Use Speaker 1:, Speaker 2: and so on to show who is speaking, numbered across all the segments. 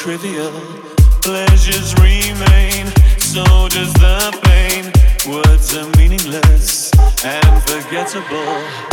Speaker 1: trivial. Pleasures remain, so does the pain. Words are meaningless and forgettable.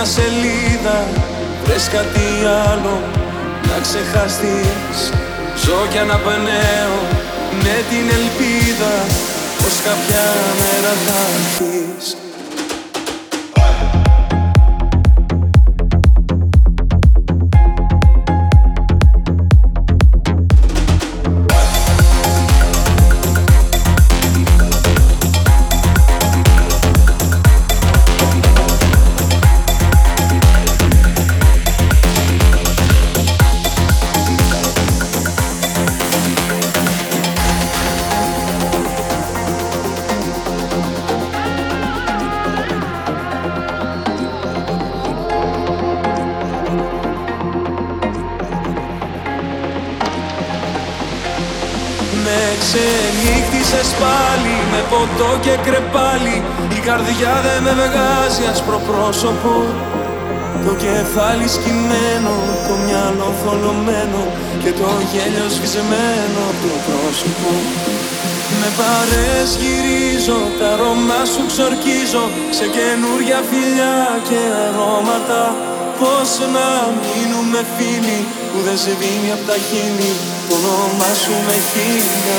Speaker 1: Γύρνα σελίδα Βρες κάτι άλλο να ξεχαστείς. Ζω κι αναπνέω με την ελπίδα Πως κάποια μέρα θα έρθεις και κρεπάλι Η καρδιά δεν με βγάζει άσπρο πρόσωπο. Το κεφάλι σκυμμένο, το μυαλό θολωμένο Και το γέλιο σβησμένο από το πρόσωπο. Με παρές γυρίζω, τα αρώμα σου ξορκίζω Σε καινούρια φιλιά και αρώματα. Πώς να μείνουμε φίλοι που δεν σε δίνει απ' τα χείλη. Το όνομα σου με χίλια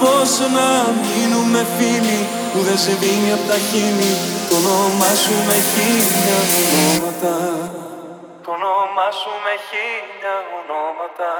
Speaker 1: Πώς να μείνουμε φίλοι που δεν σε δίνει απ' τα χείλη. Το όνομά σου με χίλια ονόματα. Το όνομά σου με χίλια ονόματα